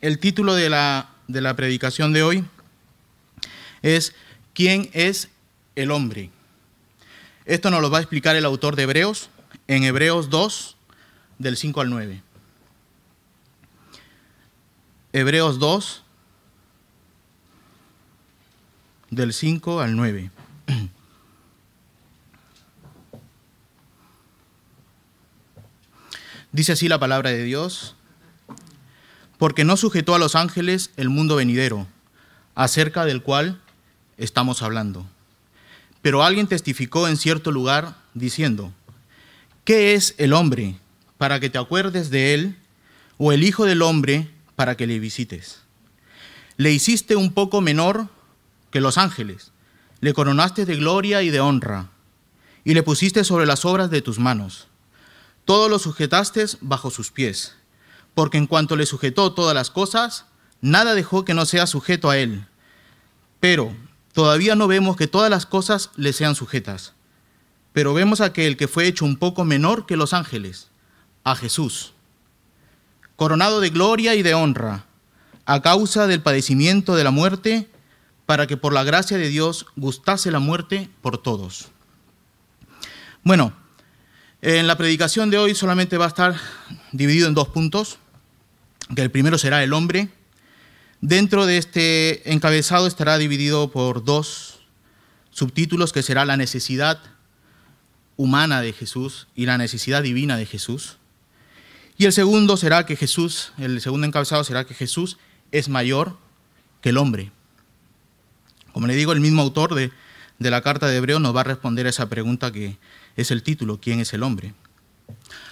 el título de la, de la predicación de hoy es ¿Quién es el hombre? Esto nos lo va a explicar el autor de Hebreos en Hebreos 2, del 5 al 9. Hebreos 2, del 5 al 9. Dice así la palabra de Dios, porque no sujetó a los ángeles el mundo venidero, acerca del cual estamos hablando. Pero alguien testificó en cierto lugar diciendo, ¿qué es el hombre para que te acuerdes de él, o el Hijo del hombre para que le visites? Le hiciste un poco menor que los ángeles, le coronaste de gloria y de honra, y le pusiste sobre las obras de tus manos todo lo sujetaste bajo sus pies, porque en cuanto le sujetó todas las cosas, nada dejó que no sea sujeto a él. Pero todavía no vemos que todas las cosas le sean sujetas. Pero vemos a aquel que fue hecho un poco menor que los ángeles, a Jesús, coronado de gloria y de honra, a causa del padecimiento de la muerte, para que por la gracia de Dios gustase la muerte por todos. Bueno, en la predicación de hoy solamente va a estar dividido en dos puntos, que el primero será el hombre. Dentro de este encabezado estará dividido por dos subtítulos, que será la necesidad humana de Jesús y la necesidad divina de Jesús. Y el segundo será que Jesús, el segundo encabezado será que Jesús es mayor que el hombre. Como le digo, el mismo autor de, de la carta de Hebreo nos va a responder a esa pregunta que es el título, ¿quién es el hombre?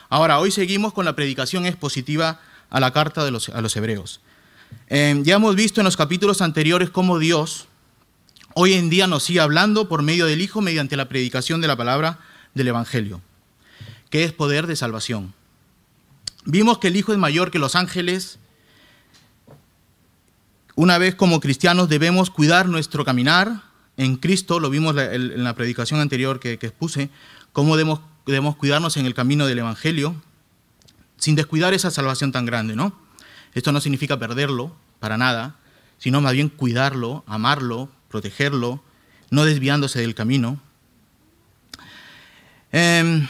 Ahora, hoy seguimos con la predicación expositiva a la carta de los, a los hebreos. Eh, ya hemos visto en los capítulos anteriores cómo Dios hoy en día nos sigue hablando por medio del Hijo mediante la predicación de la palabra del Evangelio, que es poder de salvación. Vimos que el Hijo es mayor que los ángeles. Una vez como cristianos debemos cuidar nuestro caminar en Cristo, lo vimos en la predicación anterior que, que expuse, cómo debemos, cuidarnos en el camino del Evangelio sin descuidar esa salvación tan grande, ¿no? Esto no significa perderlo, para nada, sino más bien cuidarlo, amarlo, protegerlo, no desviándose del camino. Em,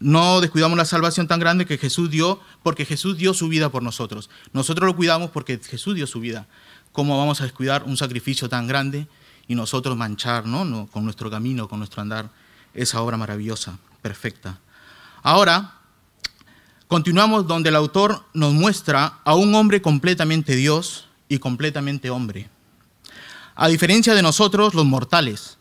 no descuidamos la salvación tan grande que Jesús dio, porque Jesús dio su vida por nosotros. Nosotros lo cuidamos porque Jesús dio su vida. ¿Cómo vamos a descuidar un sacrificio tan grande y nosotros manchar ¿no? con nuestro camino, con nuestro andar? esa obra maravillosa, perfecta. Ahora, continuamos donde el autor nos muestra a un hombre completamente Dios y completamente hombre. A diferencia de nosotros, los mortales.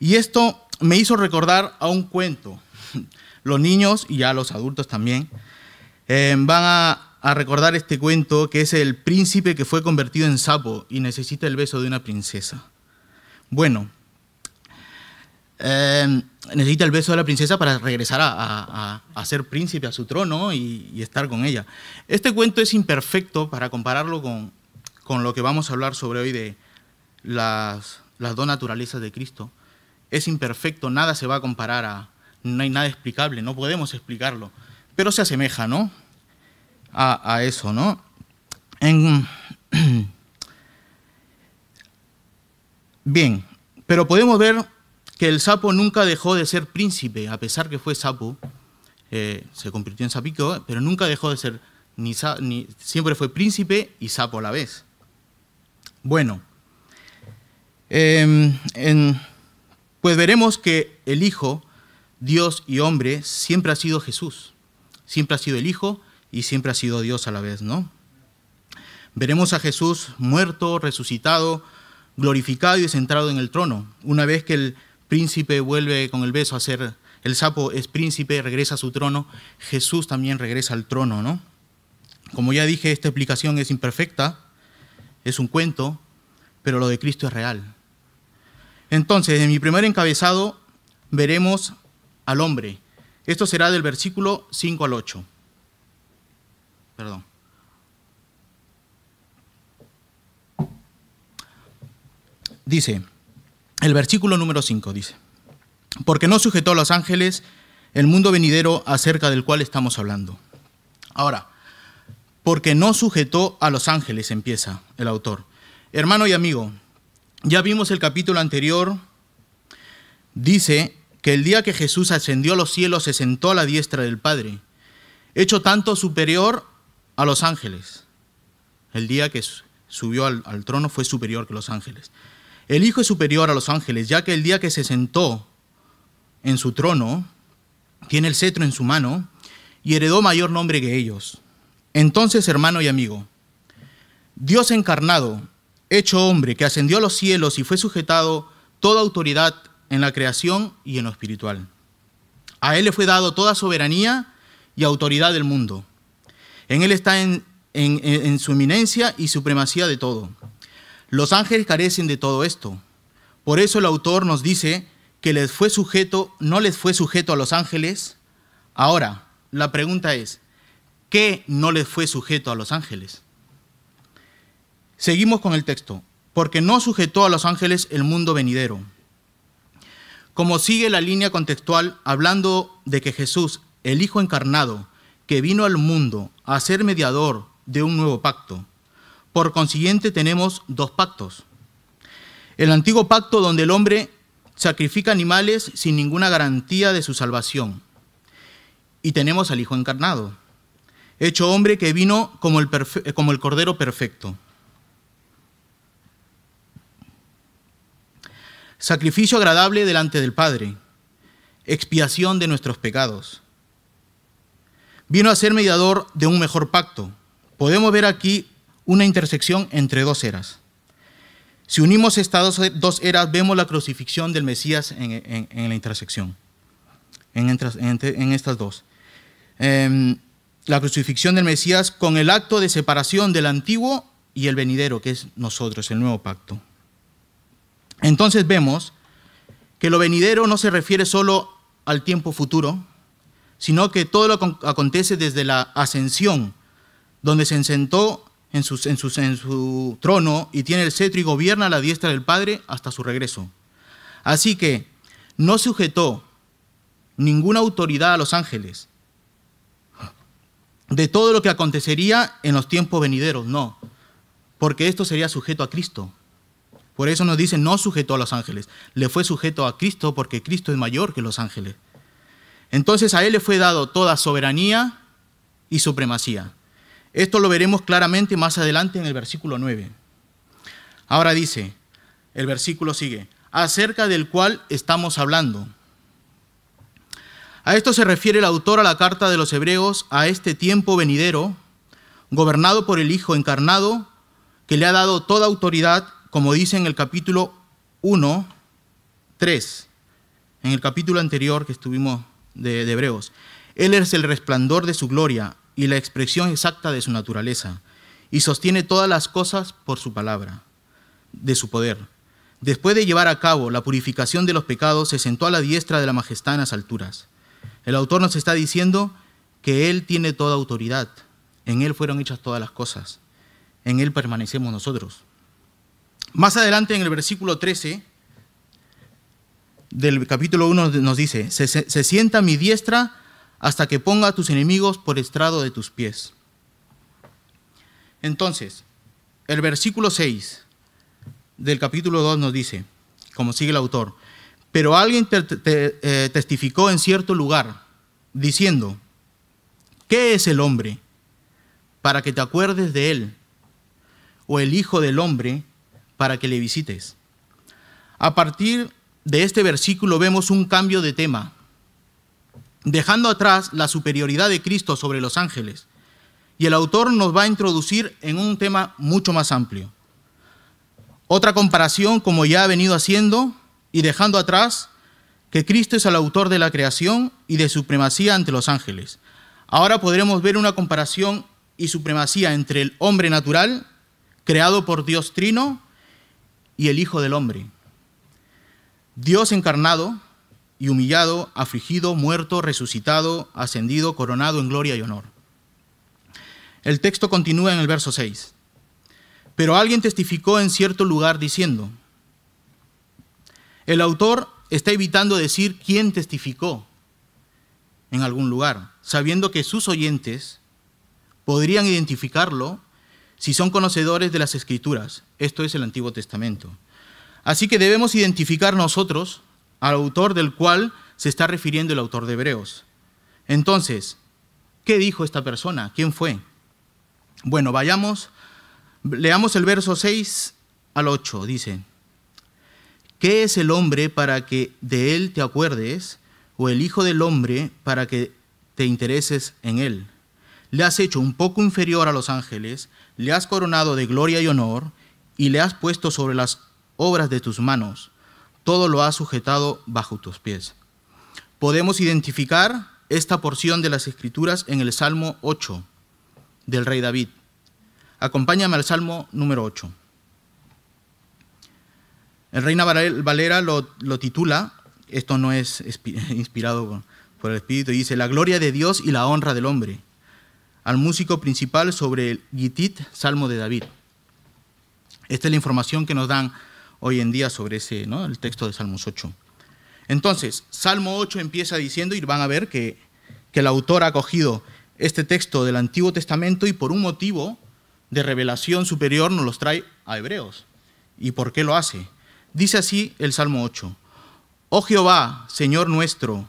Y esto me hizo recordar a un cuento. Los niños y ya los adultos también eh, van a, a recordar este cuento que es el príncipe que fue convertido en sapo y necesita el beso de una princesa. Bueno, eh, necesita el beso de la princesa para regresar a, ser príncipe a su trono y, estar con ella. Este cuento es imperfecto para compararlo con, lo que vamos a hablar sobre hoy de las, las dos naturalezas de Cristo. Es imperfecto, nada se va a comparar a, no hay nada explicable, no podemos explicarlo, pero se asemeja, ¿no? A, a eso, ¿no? En, bien, pero podemos ver que el sapo nunca dejó de ser príncipe, a pesar que fue sapo, eh, se convirtió en sapico, pero nunca dejó de ser, ni, siempre fue príncipe y sapo a la vez. Bueno, em, pues veremos que el Hijo, Dios y hombre, siempre ha sido Jesús, siempre ha sido el Hijo y siempre ha sido Dios a la vez, ¿no? Veremos a Jesús muerto, resucitado, glorificado y centrado en el trono, una vez que el príncipe vuelve con el beso a ser, el sapo es príncipe, regresa a su trono, Jesús también regresa al trono, ¿no? Como ya dije, esta explicación es imperfecta, es un cuento, pero lo de Cristo es real. Entonces, en mi primer encabezado veremos al hombre. Esto será del versículo 5 al 8. Perdón. Dice, el versículo número 5 dice, porque no sujetó a los ángeles el mundo venidero acerca del cual estamos hablando. Ahora, porque no sujetó a los ángeles, empieza el autor. Hermano y amigo, ya vimos el capítulo anterior, dice que el día que Jesús ascendió a los cielos se sentó a la diestra del Padre, hecho tanto superior a los ángeles. El día que subió al, al trono fue superior que los ángeles. El Hijo es superior a los ángeles, ya que el día que se sentó en su trono, tiene el cetro en su mano y heredó mayor nombre que ellos. Entonces, hermano y amigo, Dios encarnado, hecho hombre, que ascendió a los cielos y fue sujetado toda autoridad en la creación y en lo espiritual. A Él le fue dado toda soberanía y autoridad del mundo. En Él está en, en su eminencia y supremacía de todo. Los ángeles carecen de todo esto. Por eso el autor nos dice que les fue sujeto, no les fue sujeto a los ángeles. Ahora, la pregunta es, ¿qué no les fue sujeto a los ángeles? Seguimos con el texto, porque no sujetó a los ángeles el mundo venidero. Como sigue la línea contextual hablando de que Jesús, el Hijo encarnado, que vino al mundo a ser mediador de un nuevo pacto, por consiguiente tenemos dos pactos. El antiguo pacto donde el hombre sacrifica animales sin ninguna garantía de su salvación. Y tenemos al Hijo encarnado, hecho hombre que vino como el, como el Cordero perfecto. Sacrificio agradable delante del Padre, expiación de nuestros pecados. Vino a ser mediador de un mejor pacto. Podemos ver aquí una intersección entre dos eras. Si unimos estas dos, eras, vemos la crucifixión del Mesías en, la intersección, en, estas dos. Em, la crucifixión del Mesías con el acto de separación del antiguo y el venidero, que es nosotros, el nuevo pacto. Entonces vemos que lo venidero no se refiere solo al tiempo futuro, sino que todo lo que acontece desde la ascensión, donde se sentó en su, trono y tiene el cetro y gobierna a la diestra del Padre hasta su regreso. Así que no sujetó ninguna autoridad a los ángeles de todo lo que acontecería en los tiempos venideros, no, porque esto sería sujeto a Cristo. Por eso nos dice, no sujetó a los ángeles, le fue sujeto a Cristo porque Cristo es mayor que los ángeles. Entonces a Él le fue dado toda soberanía y supremacía. Esto lo veremos claramente más adelante en el versículo 9. Ahora dice, el versículo sigue, acerca del cual estamos hablando. A esto se refiere el autor a la carta de los hebreos, a este tiempo venidero, gobernado por el Hijo encarnado, que le ha dado toda autoridad, como dice en el capítulo 1, 3, en el capítulo anterior que estuvimos de, de Hebreos. Él es el resplandor de su gloria y la expresión exacta de su naturaleza, y sostiene todas las cosas por su palabra, de su poder. Después de llevar a cabo la purificación de los pecados, se sentó a la diestra de la majestad en las alturas. El autor nos está diciendo que Él tiene toda autoridad, en Él fueron hechas todas las cosas, en Él permanecemos nosotros. Más adelante en el versículo 13 del capítulo 1 nos dice, se, sienta mi diestra hasta que ponga a tus enemigos por estrado de tus pies. Entonces, el versículo 6 del capítulo 2 nos dice, como sigue el autor, pero alguien eh, testificó en cierto lugar, diciendo, ¿qué es el hombre para que te acuerdes de él? ¿O el Hijo del hombre para que le visites? A partir de este versículo vemos un cambio de tema dejando atrás la superioridad de Cristo sobre los ángeles. Y el autor nos va a introducir en un tema mucho más amplio. Otra comparación, como ya ha venido haciendo, y dejando atrás que Cristo es el autor de la creación y de supremacía ante los ángeles. Ahora podremos ver una comparación y supremacía entre el hombre natural, creado por Dios Trino, y el Hijo del Hombre. Dios encarnado, y humillado, afligido, muerto, resucitado, ascendido, coronado en gloria y honor. El texto continúa en el verso 6. Pero alguien testificó en cierto lugar diciendo, el autor está evitando decir quién testificó en algún lugar, sabiendo que sus oyentes podrían identificarlo si son conocedores de las escrituras. Esto es el Antiguo Testamento. Así que debemos identificar nosotros al autor del cual se está refiriendo el autor de Hebreos. Entonces, ¿qué dijo esta persona? ¿Quién fue? Bueno, vayamos, leamos el verso 6 al 8. Dice, ¿qué es el hombre para que de él te acuerdes? ¿O el hijo del hombre para que te intereses en él? Le has hecho un poco inferior a los ángeles, le has coronado de gloria y honor, y le has puesto sobre las obras de tus manos, todo lo has sujetado bajo tus pies. Podemos identificar esta porción de las Escrituras en el Salmo 8 del rey David. Acompáñame al Salmo número 8. El Reina Valera lo, titula, esto no es inspirado por el Espíritu, dice, la gloria de Dios y la honra del hombre, al músico principal sobre el Gitit, Salmo de David. Esta es la información que nos dan hoy en día sobre ese, el texto de Salmos 8. Entonces, Salmo 8 empieza diciendo, y van a ver que, que el autor ha cogido este texto del Antiguo Testamento y por un motivo de revelación superior nos los trae a Hebreos. ¿Y por qué lo hace? Dice así el Salmo 8. Oh Jehová, Señor nuestro,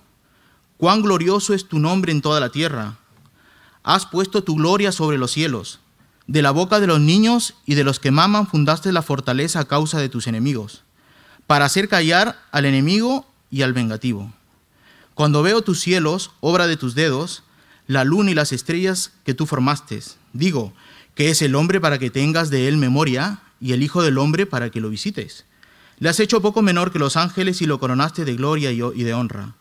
cuán glorioso es tu nombre en toda la tierra. Has puesto tu gloria sobre los cielos. De la boca de los niños y de los que maman fundaste la fortaleza a causa de tus enemigos, para hacer callar al enemigo y al vengativo. Cuando veo tus cielos, obra de tus dedos, la luna y las estrellas que tú formaste, digo, que es el hombre para que tengas de él memoria y el Hijo del hombre para que lo visites. Le has hecho poco menor que los ángeles y lo coronaste de gloria y de honra.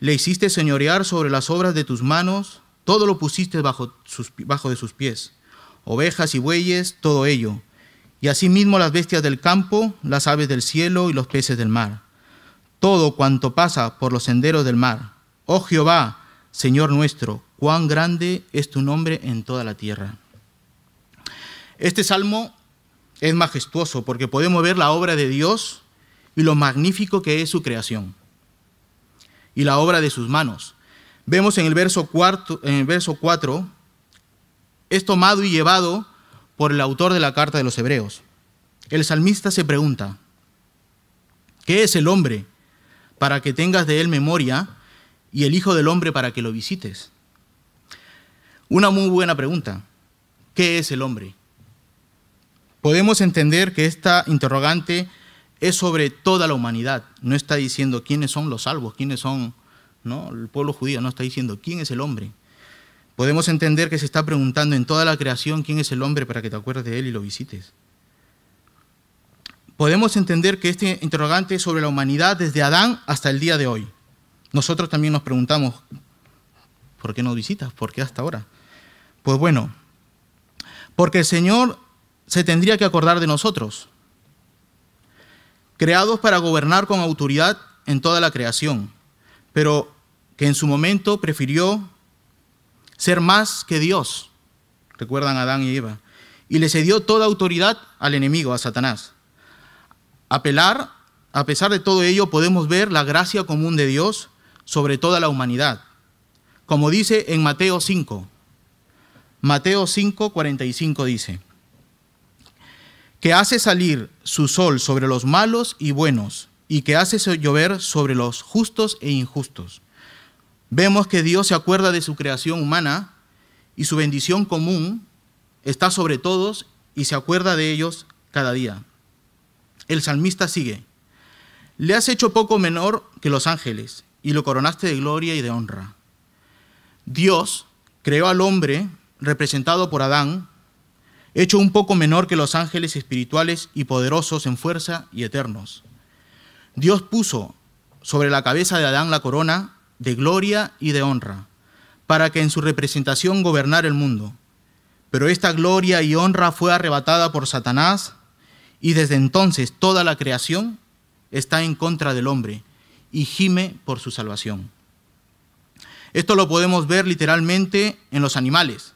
Le hiciste señorear sobre las obras de tus manos, todo lo pusiste bajo, bajo de sus pies ovejas y bueyes, todo ello, y asimismo las bestias del campo, las aves del cielo y los peces del mar, todo cuanto pasa por los senderos del mar. Oh Jehová, Señor nuestro, cuán grande es tu nombre en toda la tierra. Este salmo es majestuoso porque podemos ver la obra de Dios y lo magnífico que es su creación y la obra de sus manos. Vemos en el verso, cuarto, en el verso 4 es tomado y llevado por el autor de la carta de los Hebreos. El salmista se pregunta, ¿qué es el hombre para que tengas de él memoria y el Hijo del Hombre para que lo visites? Una muy buena pregunta. ¿Qué es el hombre? Podemos entender que esta interrogante es sobre toda la humanidad. No está diciendo quiénes son los salvos, quiénes son ¿no? el pueblo judío, no está diciendo quién es el hombre. Podemos entender que se está preguntando en toda la creación quién es el hombre para que te acuerdes de él y lo visites. Podemos entender que este interrogante es sobre la humanidad desde Adán hasta el día de hoy. Nosotros también nos preguntamos, ¿por qué no visitas? ¿Por qué hasta ahora? Pues bueno, porque el Señor se tendría que acordar de nosotros, creados para gobernar con autoridad en toda la creación, pero que en su momento prefirió ser más que Dios. Recuerdan Adán y Eva. Y le cedió toda autoridad al enemigo, a Satanás. Apelar, a pesar de todo ello, podemos ver la gracia común de Dios sobre toda la humanidad. Como dice en Mateo 5. Mateo 5, 45 dice, que hace salir su sol sobre los malos y buenos, y que hace llover sobre los justos e injustos vemos que Dios se acuerda de su creación humana y su bendición común está sobre todos y se acuerda de ellos cada día. El salmista sigue, le has hecho poco menor que los ángeles y lo coronaste de gloria y de honra. Dios creó al hombre, representado por Adán, hecho un poco menor que los ángeles espirituales y poderosos en fuerza y eternos. Dios puso sobre la cabeza de Adán la corona de gloria y de honra, para que en su representación gobernara el mundo. Pero esta gloria y honra fue arrebatada por Satanás y desde entonces toda la creación está en contra del hombre y gime por su salvación. Esto lo podemos ver literalmente en los animales.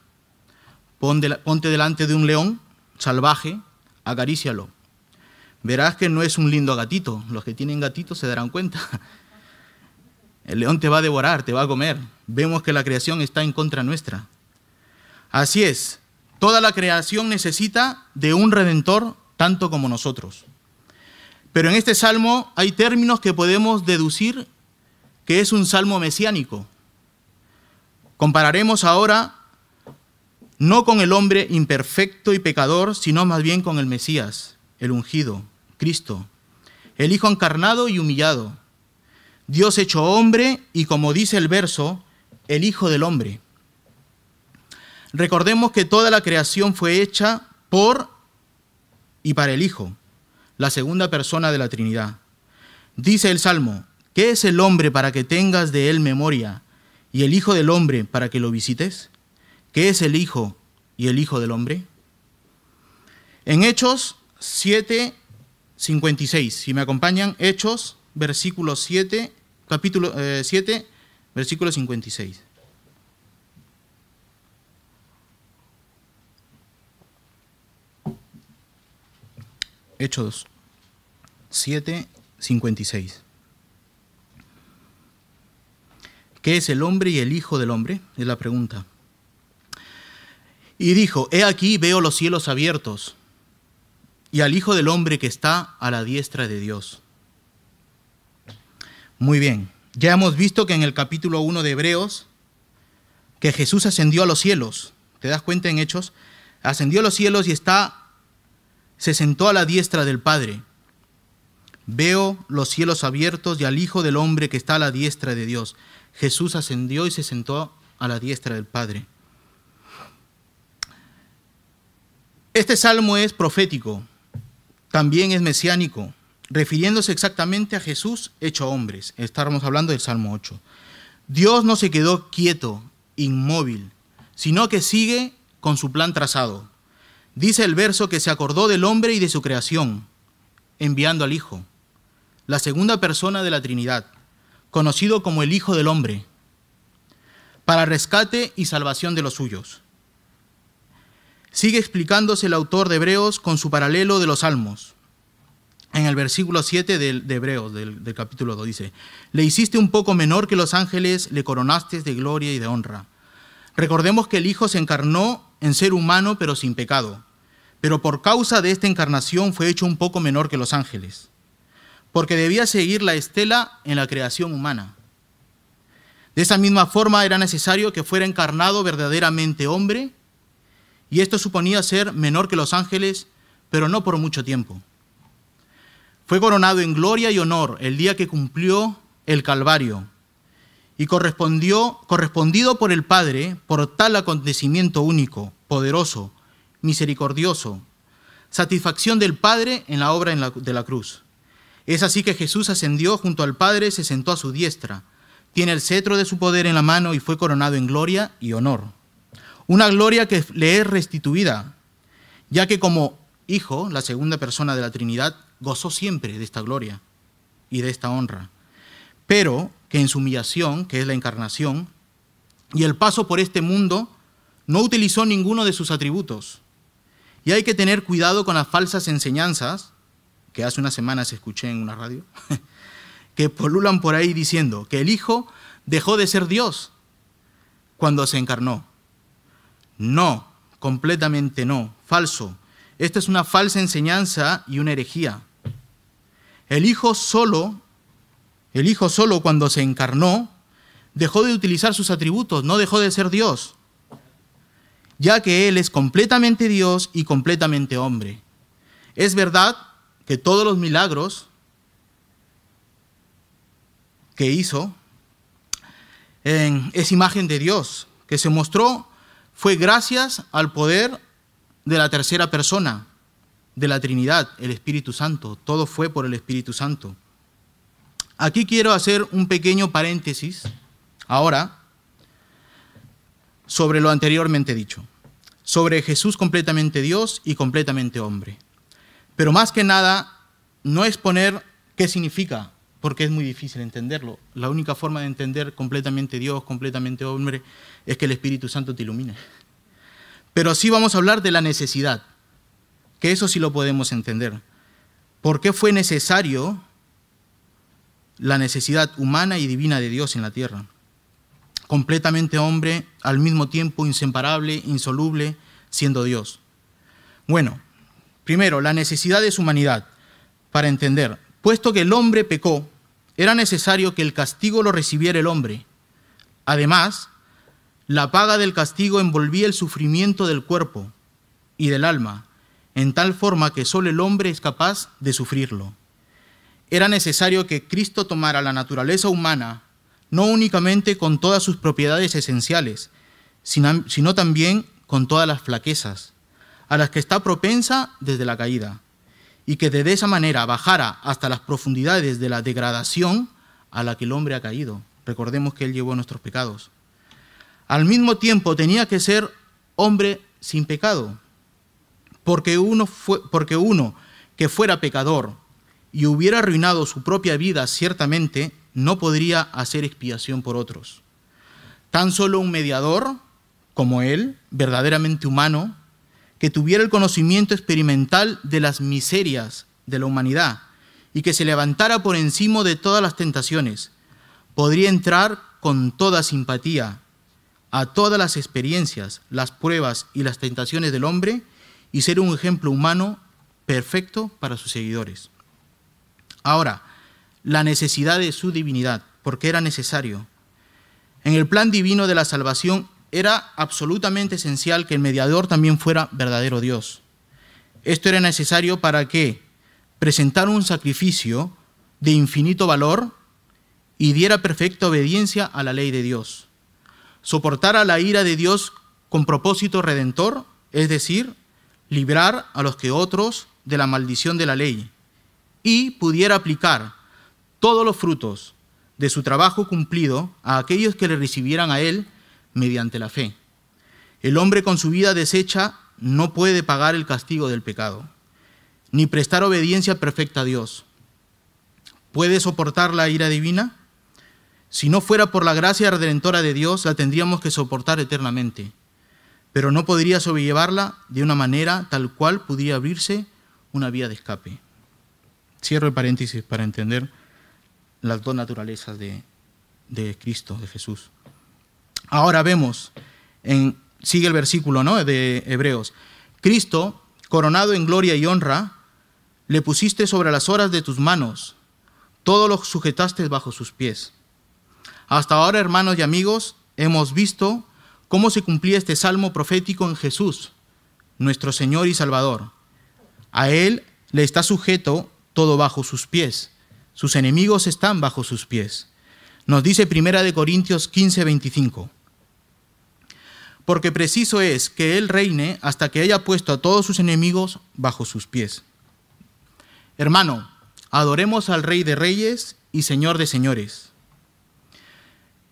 Ponte delante de un león salvaje, acarícialo. Verás que no es un lindo gatito. Los que tienen gatitos se darán cuenta. El león te va a devorar, te va a comer. Vemos que la creación está en contra nuestra. Así es, toda la creación necesita de un redentor tanto como nosotros. Pero en este salmo hay términos que podemos deducir que es un salmo mesiánico. Compararemos ahora no con el hombre imperfecto y pecador, sino más bien con el Mesías, el ungido, Cristo, el Hijo encarnado y humillado, Dios hecho hombre y como dice el verso, el Hijo del hombre. Recordemos que toda la creación fue hecha por y para el Hijo, la segunda persona de la Trinidad. Dice el Salmo, ¿qué es el hombre para que tengas de él memoria y el Hijo del hombre para que lo visites? ¿Qué es el Hijo y el Hijo del hombre? En Hechos 7, 56, si me acompañan, Hechos, versículo 7, capítulo 7, eh, versículo 56. Hechos 7, 56. ¿Qué es el hombre y el hijo del hombre? Es la pregunta. Y dijo, he aquí veo los cielos abiertos y al Hijo del Hombre que está a la diestra de Dios. Muy bien, ya hemos visto que en el capítulo 1 de Hebreos, que Jesús ascendió a los cielos. ¿Te das cuenta en Hechos? Ascendió a los cielos y está se sentó a la diestra del Padre. Veo los cielos abiertos y al Hijo del Hombre que está a la diestra de Dios. Jesús ascendió y se sentó a la diestra del Padre. Este salmo es profético, también es mesiánico, refiriéndose exactamente a Jesús hecho hombres. Estábamos hablando del Salmo 8. Dios no se quedó quieto, inmóvil, sino que sigue con su plan trazado. Dice el verso que se acordó del hombre y de su creación, enviando al Hijo, la segunda persona de la Trinidad, conocido como el Hijo del Hombre, para rescate y salvación de los suyos. Sigue explicándose el autor de Hebreos con su paralelo de los Salmos. En el versículo 7 de, Hebreos, del, del capítulo 2, dice, le hiciste un poco menor que los ángeles, le coronaste de gloria y de honra. Recordemos que el Hijo se encarnó en ser humano pero sin pecado pero por causa de esta encarnación fue hecho un poco menor que los ángeles, porque debía seguir la estela en la creación humana. De esa misma forma era necesario que fuera encarnado verdaderamente hombre, y esto suponía ser menor que los ángeles, pero no por mucho tiempo. Fue coronado en gloria y honor el día que cumplió el Calvario, y correspondió, correspondido por el Padre por tal acontecimiento único, poderoso, misericordioso, satisfacción del Padre en la obra de la cruz. Es así que Jesús ascendió junto al Padre, se sentó a su diestra, tiene el cetro de su poder en la mano y fue coronado en gloria y honor. Una gloria que le es restituida, ya que como Hijo, la segunda persona de la Trinidad, gozó siempre de esta gloria y de esta honra, pero que en su humillación, que es la encarnación, y el paso por este mundo, no utilizó ninguno de sus atributos, y hay que tener cuidado con las falsas enseñanzas, que hace unas semanas escuché en una radio, que polulan por ahí diciendo que el Hijo dejó de ser Dios cuando se encarnó. No, completamente no, falso. Esta es una falsa enseñanza y una herejía. El Hijo solo, el Hijo solo cuando se encarnó, dejó de utilizar sus atributos, no dejó de ser Dios ya que Él es completamente Dios y completamente hombre. Es verdad que todos los milagros que hizo en, es imagen de Dios, que se mostró, fue gracias al poder de la tercera persona de la Trinidad, el Espíritu Santo. Todo fue por el Espíritu Santo. Aquí quiero hacer un pequeño paréntesis ahora sobre lo anteriormente dicho, sobre Jesús completamente Dios y completamente hombre. Pero más que nada, no exponer qué significa, porque es muy difícil entenderlo. La única forma de entender completamente Dios, completamente hombre, es que el Espíritu Santo te ilumine. Pero sí vamos a hablar de la necesidad, que eso sí lo podemos entender. ¿Por qué fue necesario la necesidad humana y divina de Dios en la tierra? completamente hombre, al mismo tiempo inseparable, insoluble, siendo Dios. Bueno, primero, la necesidad de su humanidad, para entender, puesto que el hombre pecó, era necesario que el castigo lo recibiera el hombre. Además, la paga del castigo envolvía el sufrimiento del cuerpo y del alma, en tal forma que solo el hombre es capaz de sufrirlo. Era necesario que Cristo tomara la naturaleza humana, no únicamente con todas sus propiedades esenciales, sino, también con todas las flaquezas, a las que está propensa desde la caída, y que de esa manera bajara hasta las profundidades de la degradación a la que el hombre ha caído. Recordemos que Él llevó nuestros pecados. Al mismo tiempo tenía que ser hombre sin pecado, porque uno, fue, porque uno que fuera pecador y hubiera arruinado su propia vida ciertamente, no podría hacer expiación por otros. Tan solo un mediador como él, verdaderamente humano, que tuviera el conocimiento experimental de las miserias de la humanidad y que se levantara por encima de todas las tentaciones, podría entrar con toda simpatía a todas las experiencias, las pruebas y las tentaciones del hombre y ser un ejemplo humano perfecto para sus seguidores. Ahora, la necesidad de su divinidad, porque era necesario. En el plan divino de la salvación era absolutamente esencial que el mediador también fuera verdadero Dios. Esto era necesario para que presentara un sacrificio de infinito valor y diera perfecta obediencia a la ley de Dios. Soportara la ira de Dios con propósito redentor, es decir, librar a los que otros de la maldición de la ley y pudiera aplicar todos los frutos de su trabajo cumplido a aquellos que le recibieran a él mediante la fe. El hombre con su vida deshecha no puede pagar el castigo del pecado, ni prestar obediencia perfecta a Dios. ¿Puede soportar la ira divina? Si no fuera por la gracia redentora de Dios, la tendríamos que soportar eternamente pero no podría sobrellevarla de una manera tal cual pudiera abrirse una vía de escape. Cierro el paréntesis para entender las dos naturalezas de, Cristo, de Jesús. Ahora vemos, en, sigue el versículo ¿no? de Hebreos, Cristo, coronado en gloria y honra, le pusiste sobre las horas de tus manos, todo lo sujetaste bajo sus pies. Hasta ahora, hermanos y amigos, hemos visto cómo se cumplía este salmo profético en Jesús, nuestro Señor y Salvador. A Él le está sujeto todo bajo sus pies. Sus enemigos están bajo sus pies. Nos dice Primera de Corintios 15, 25. Porque preciso es que Él reine hasta que haya puesto a todos sus enemigos bajo sus pies. Hermano, adoremos al Rey de Reyes y Señor de Señores.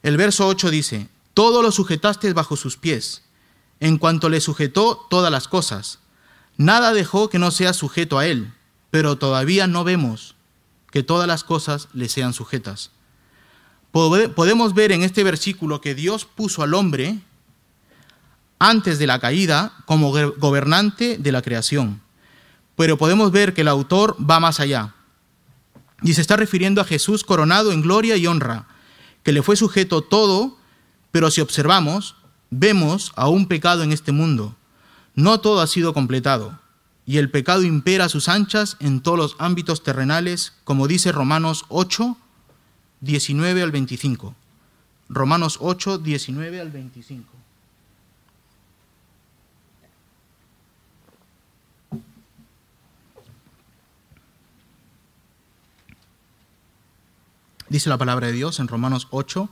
El verso 8 dice, todo lo sujetaste bajo sus pies, en cuanto le sujetó todas las cosas. Nada dejó que no sea sujeto a él, pero todavía no vemos que todas las cosas le sean sujetas. Podemos ver en este versículo que Dios puso al hombre antes de la caída como gobernante de la creación. Pero podemos ver que el autor va más allá. Y se está refiriendo a Jesús coronado en gloria y honra, que le fue sujeto todo pero si observamos, vemos a un pecado en este mundo. No todo ha sido completado, y el pecado impera a sus anchas en todos los ámbitos terrenales, como dice Romanos 8, 19 al 25. Romanos 8, 19 al 25. Dice la palabra de Dios en Romanos 8,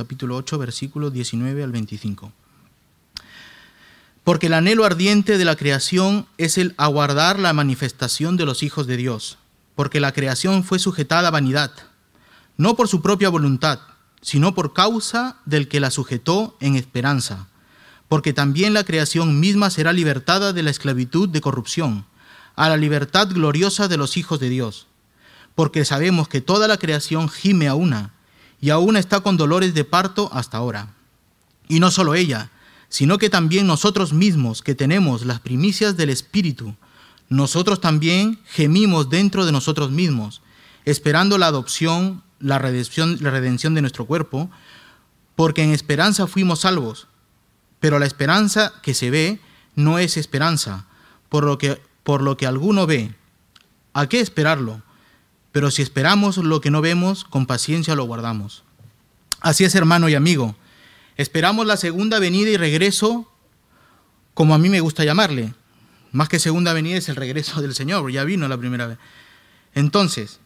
capítulo 8, versículos 19 al 25. Porque el anhelo ardiente de la creación es el aguardar la manifestación de los hijos de Dios, porque la creación fue sujetada a vanidad, no por su propia voluntad, sino por causa del que la sujetó en esperanza, porque también la creación misma será libertada de la esclavitud de corrupción, a la libertad gloriosa de los hijos de Dios, porque sabemos que toda la creación gime a una, y aún está con dolores de parto hasta ahora. Y no solo ella, sino que también nosotros mismos que tenemos las primicias del Espíritu, nosotros también gemimos dentro de nosotros mismos, esperando la adopción, la redención, de nuestro cuerpo, porque en esperanza fuimos salvos. Pero la esperanza que se ve no es esperanza, por lo que, por lo que alguno ve. ¿A qué esperarlo? Pero si esperamos lo que no vemos, con paciencia lo guardamos. Así es, hermano y amigo. Esperamos la segunda venida y regreso, como a mí me gusta llamarle. Más que segunda venida es el regreso del Señor, ya vino la primera vez. Entonces,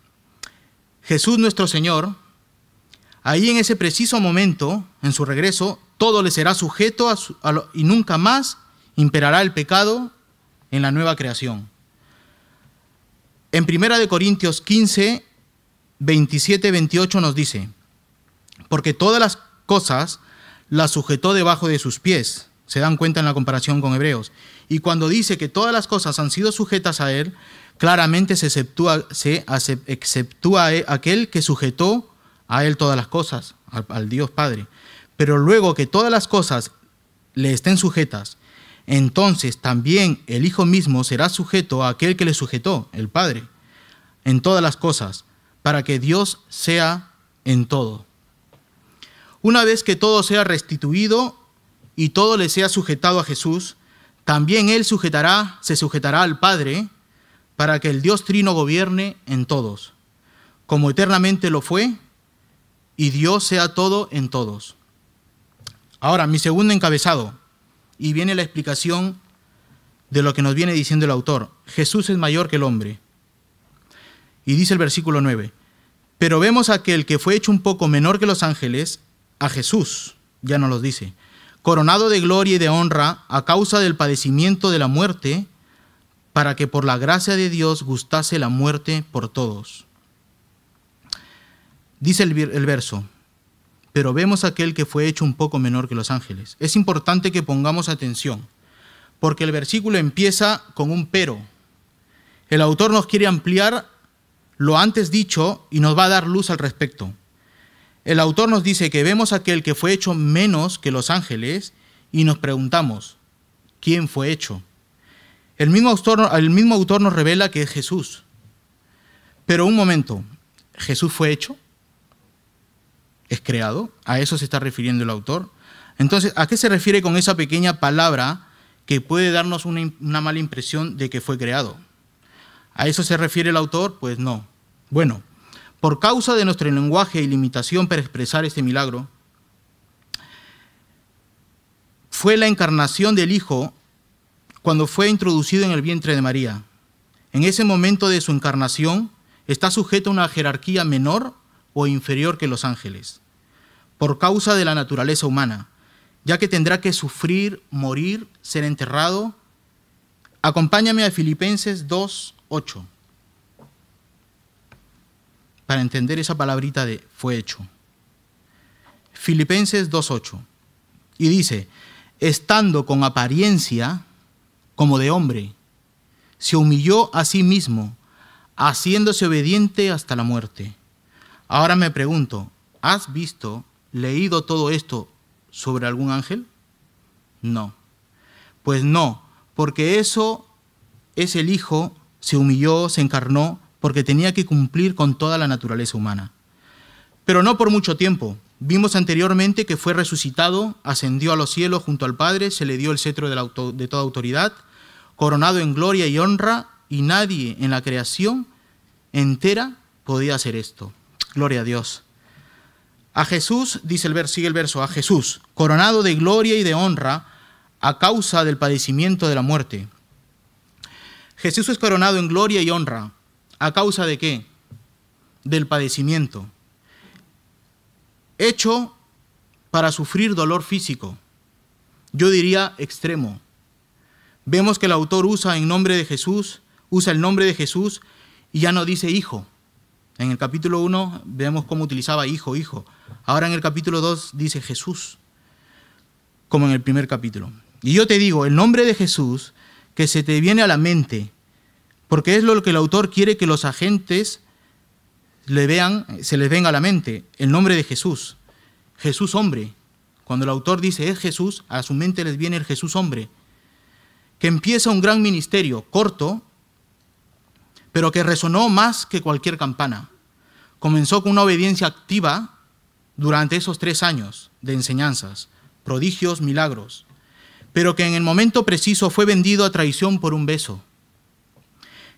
Jesús nuestro Señor, ahí en ese preciso momento, en su regreso, todo le será sujeto a y nunca más imperará el pecado en la nueva creación. En 1 Corintios 15, 27, 28 nos dice, porque todas las cosas las sujetó debajo de sus pies. Se dan cuenta en la comparación con Hebreos. Y cuando dice que todas las cosas han sido sujetas a Él, claramente se exceptúa, se exceptúa aquel que sujetó a Él todas las cosas, al Dios Padre. Pero luego que todas las cosas le estén sujetas, entonces también el Hijo mismo será sujeto a aquel que le sujetó, el Padre, en todas las cosas, para que Dios sea en todo. Una vez que todo sea restituido y todo le sea sujetado a Jesús, también Él sujetará, se sujetará al Padre, para que el Dios Trino gobierne en todos, como eternamente lo fue, y Dios sea todo en todos. Ahora, mi segundo encabezado, y viene la explicación de lo que nos viene diciendo el autor. Jesús es mayor que el hombre. Y dice el versículo 9, pero vemos a aquel que fue hecho un poco menor que los ángeles, a Jesús, ya nos lo dice, coronado de gloria y de honra a causa del padecimiento de la muerte, para que por la gracia de Dios gustase la muerte por todos. Dice el verso, pero vemos aquel que fue hecho un poco menor que los ángeles. Es importante que pongamos atención, porque el versículo empieza con un pero. El autor nos quiere ampliar lo antes dicho y nos va a dar luz al respecto. El autor nos dice que vemos aquel que fue hecho menos que los ángeles y nos preguntamos, ¿quién fue hecho? El mismo autor, el mismo autor nos revela que es Jesús. Pero un momento, ¿Jesús fue hecho? Es creado. A eso se está refiriendo el autor. Entonces, ¿a qué se refiere con esa pequeña palabra que puede darnos una, mala impresión de que fue creado? ¿A eso se refiere el autor? Pues no. Bueno, por causa de nuestro lenguaje y limitación para expresar este milagro, fue la encarnación del Hijo cuando fue introducido en el vientre de María. En ese momento de su encarnación está sujeto a una jerarquía menor o inferior que los ángeles por causa de la naturaleza humana, ya que tendrá que sufrir, morir, ser enterrado. Acompáñame a Filipenses 2.8 para entender esa palabrita de fue hecho. Filipenses 2.8. Y dice, estando con apariencia como de hombre, se humilló a sí mismo, haciéndose obediente hasta la muerte. Ahora me pregunto, ¿has visto leído todo esto sobre algún ángel? No. Pues no, porque eso es el Hijo, se humilló, se encarnó, porque tenía que cumplir con toda la naturaleza humana. Pero no por mucho tiempo. Vimos anteriormente que fue resucitado, ascendió a los cielos junto al Padre, se le dio el cetro de, de toda autoridad, coronado en gloria y honra, y nadie en la creación entera podía hacer esto. Gloria a Dios. A Jesús, dice el verso, sigue el verso, a Jesús, coronado de gloria y de honra a causa del padecimiento de la muerte. Jesús es coronado en gloria y honra. ¿A causa de qué? Del padecimiento. Hecho para sufrir dolor físico. Yo diría extremo. Vemos que el autor usa en nombre de Jesús, usa el nombre de Jesús y ya no dice hijo. En el capítulo 1 vemos cómo utilizaba hijo, hijo. Ahora en el capítulo 2 dice Jesús, como en el primer capítulo. Y yo te digo, el nombre de Jesús que se te viene a la mente, porque es lo que el autor quiere que los agentes le vean, se les venga a la mente, el nombre de Jesús. Jesús hombre. Cuando el autor dice es Jesús, a su mente les viene el Jesús hombre, que empieza un gran ministerio corto, pero que resonó más que cualquier campana. Comenzó con una obediencia activa durante esos tres años, de enseñanzas, prodigios, milagros, pero que en el momento preciso fue vendido a traición por un beso.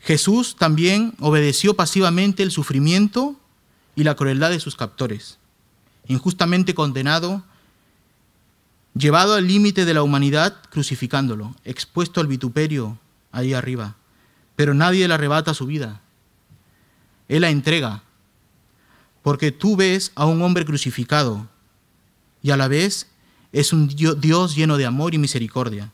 Jesús también obedeció pasivamente el sufrimiento y la crueldad de sus captores, injustamente condenado, llevado al límite de la humanidad, crucificándolo, expuesto al vituperio ahí arriba, pero nadie le arrebata su vida. Él la entrega, porque tú ves a un hombre crucificado y a la vez es un Dios lleno de amor y misericordia,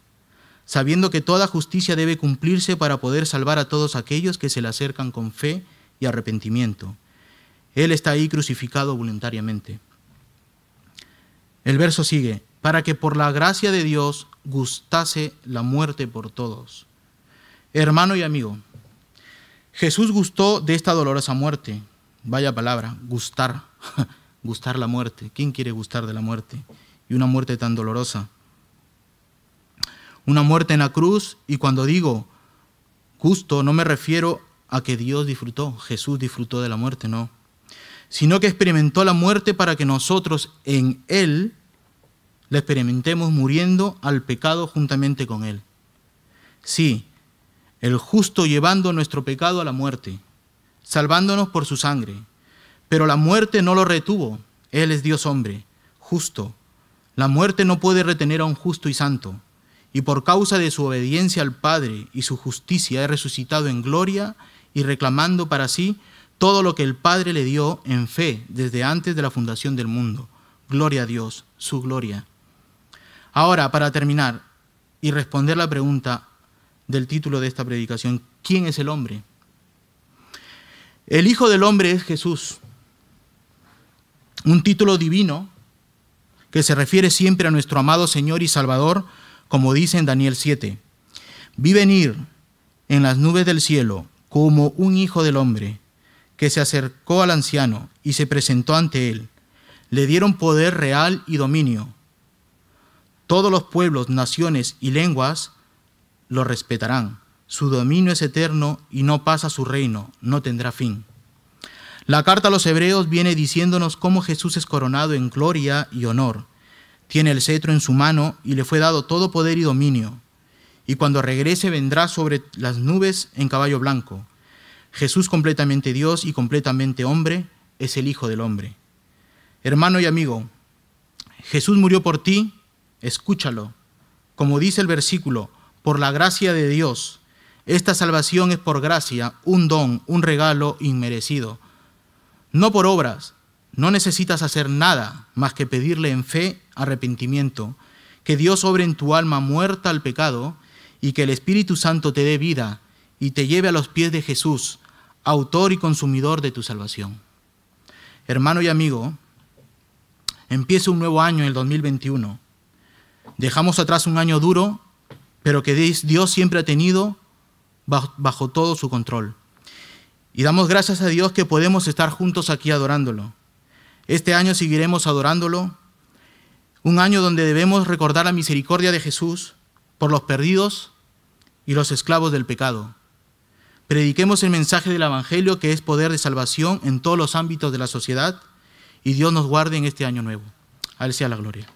sabiendo que toda justicia debe cumplirse para poder salvar a todos aquellos que se le acercan con fe y arrepentimiento. Él está ahí crucificado voluntariamente. El verso sigue, para que por la gracia de Dios gustase la muerte por todos. Hermano y amigo, Jesús gustó de esta dolorosa muerte. Vaya palabra, gustar, gustar la muerte. ¿Quién quiere gustar de la muerte? Y una muerte tan dolorosa. Una muerte en la cruz y cuando digo gusto no me refiero a que Dios disfrutó, Jesús disfrutó de la muerte, no, sino que experimentó la muerte para que nosotros en Él la experimentemos muriendo al pecado juntamente con Él. Sí, el justo llevando nuestro pecado a la muerte, salvándonos por su sangre. Pero la muerte no lo retuvo. Él es Dios hombre, justo. La muerte no puede retener a un justo y santo. Y por causa de su obediencia al Padre y su justicia, he resucitado en gloria y reclamando para sí todo lo que el Padre le dio en fe desde antes de la fundación del mundo. Gloria a Dios, su gloria. Ahora, para terminar y responder la pregunta, del título de esta predicación. ¿Quién es el hombre? El Hijo del Hombre es Jesús. Un título divino que se refiere siempre a nuestro amado Señor y Salvador, como dice en Daniel 7. Vi venir en las nubes del cielo como un Hijo del Hombre, que se acercó al anciano y se presentó ante él. Le dieron poder real y dominio. Todos los pueblos, naciones y lenguas lo respetarán. Su dominio es eterno y no pasa su reino, no tendrá fin. La carta a los hebreos viene diciéndonos cómo Jesús es coronado en gloria y honor. Tiene el cetro en su mano y le fue dado todo poder y dominio. Y cuando regrese vendrá sobre las nubes en caballo blanco. Jesús completamente Dios y completamente hombre es el Hijo del Hombre. Hermano y amigo, Jesús murió por ti, escúchalo. Como dice el versículo, por la gracia de Dios. Esta salvación es por gracia, un don, un regalo inmerecido. No por obras. No necesitas hacer nada más que pedirle en fe arrepentimiento, que Dios obre en tu alma muerta al pecado y que el Espíritu Santo te dé vida y te lleve a los pies de Jesús, autor y consumidor de tu salvación. Hermano y amigo, empieza un nuevo año en el 2021. Dejamos atrás un año duro pero que Dios siempre ha tenido bajo, todo su control. Y damos gracias a Dios que podemos estar juntos aquí adorándolo. Este año seguiremos adorándolo, un año donde debemos recordar la misericordia de Jesús por los perdidos y los esclavos del pecado. Prediquemos el mensaje del Evangelio que es poder de salvación en todos los ámbitos de la sociedad y Dios nos guarde en este año nuevo. A Él sea la gloria.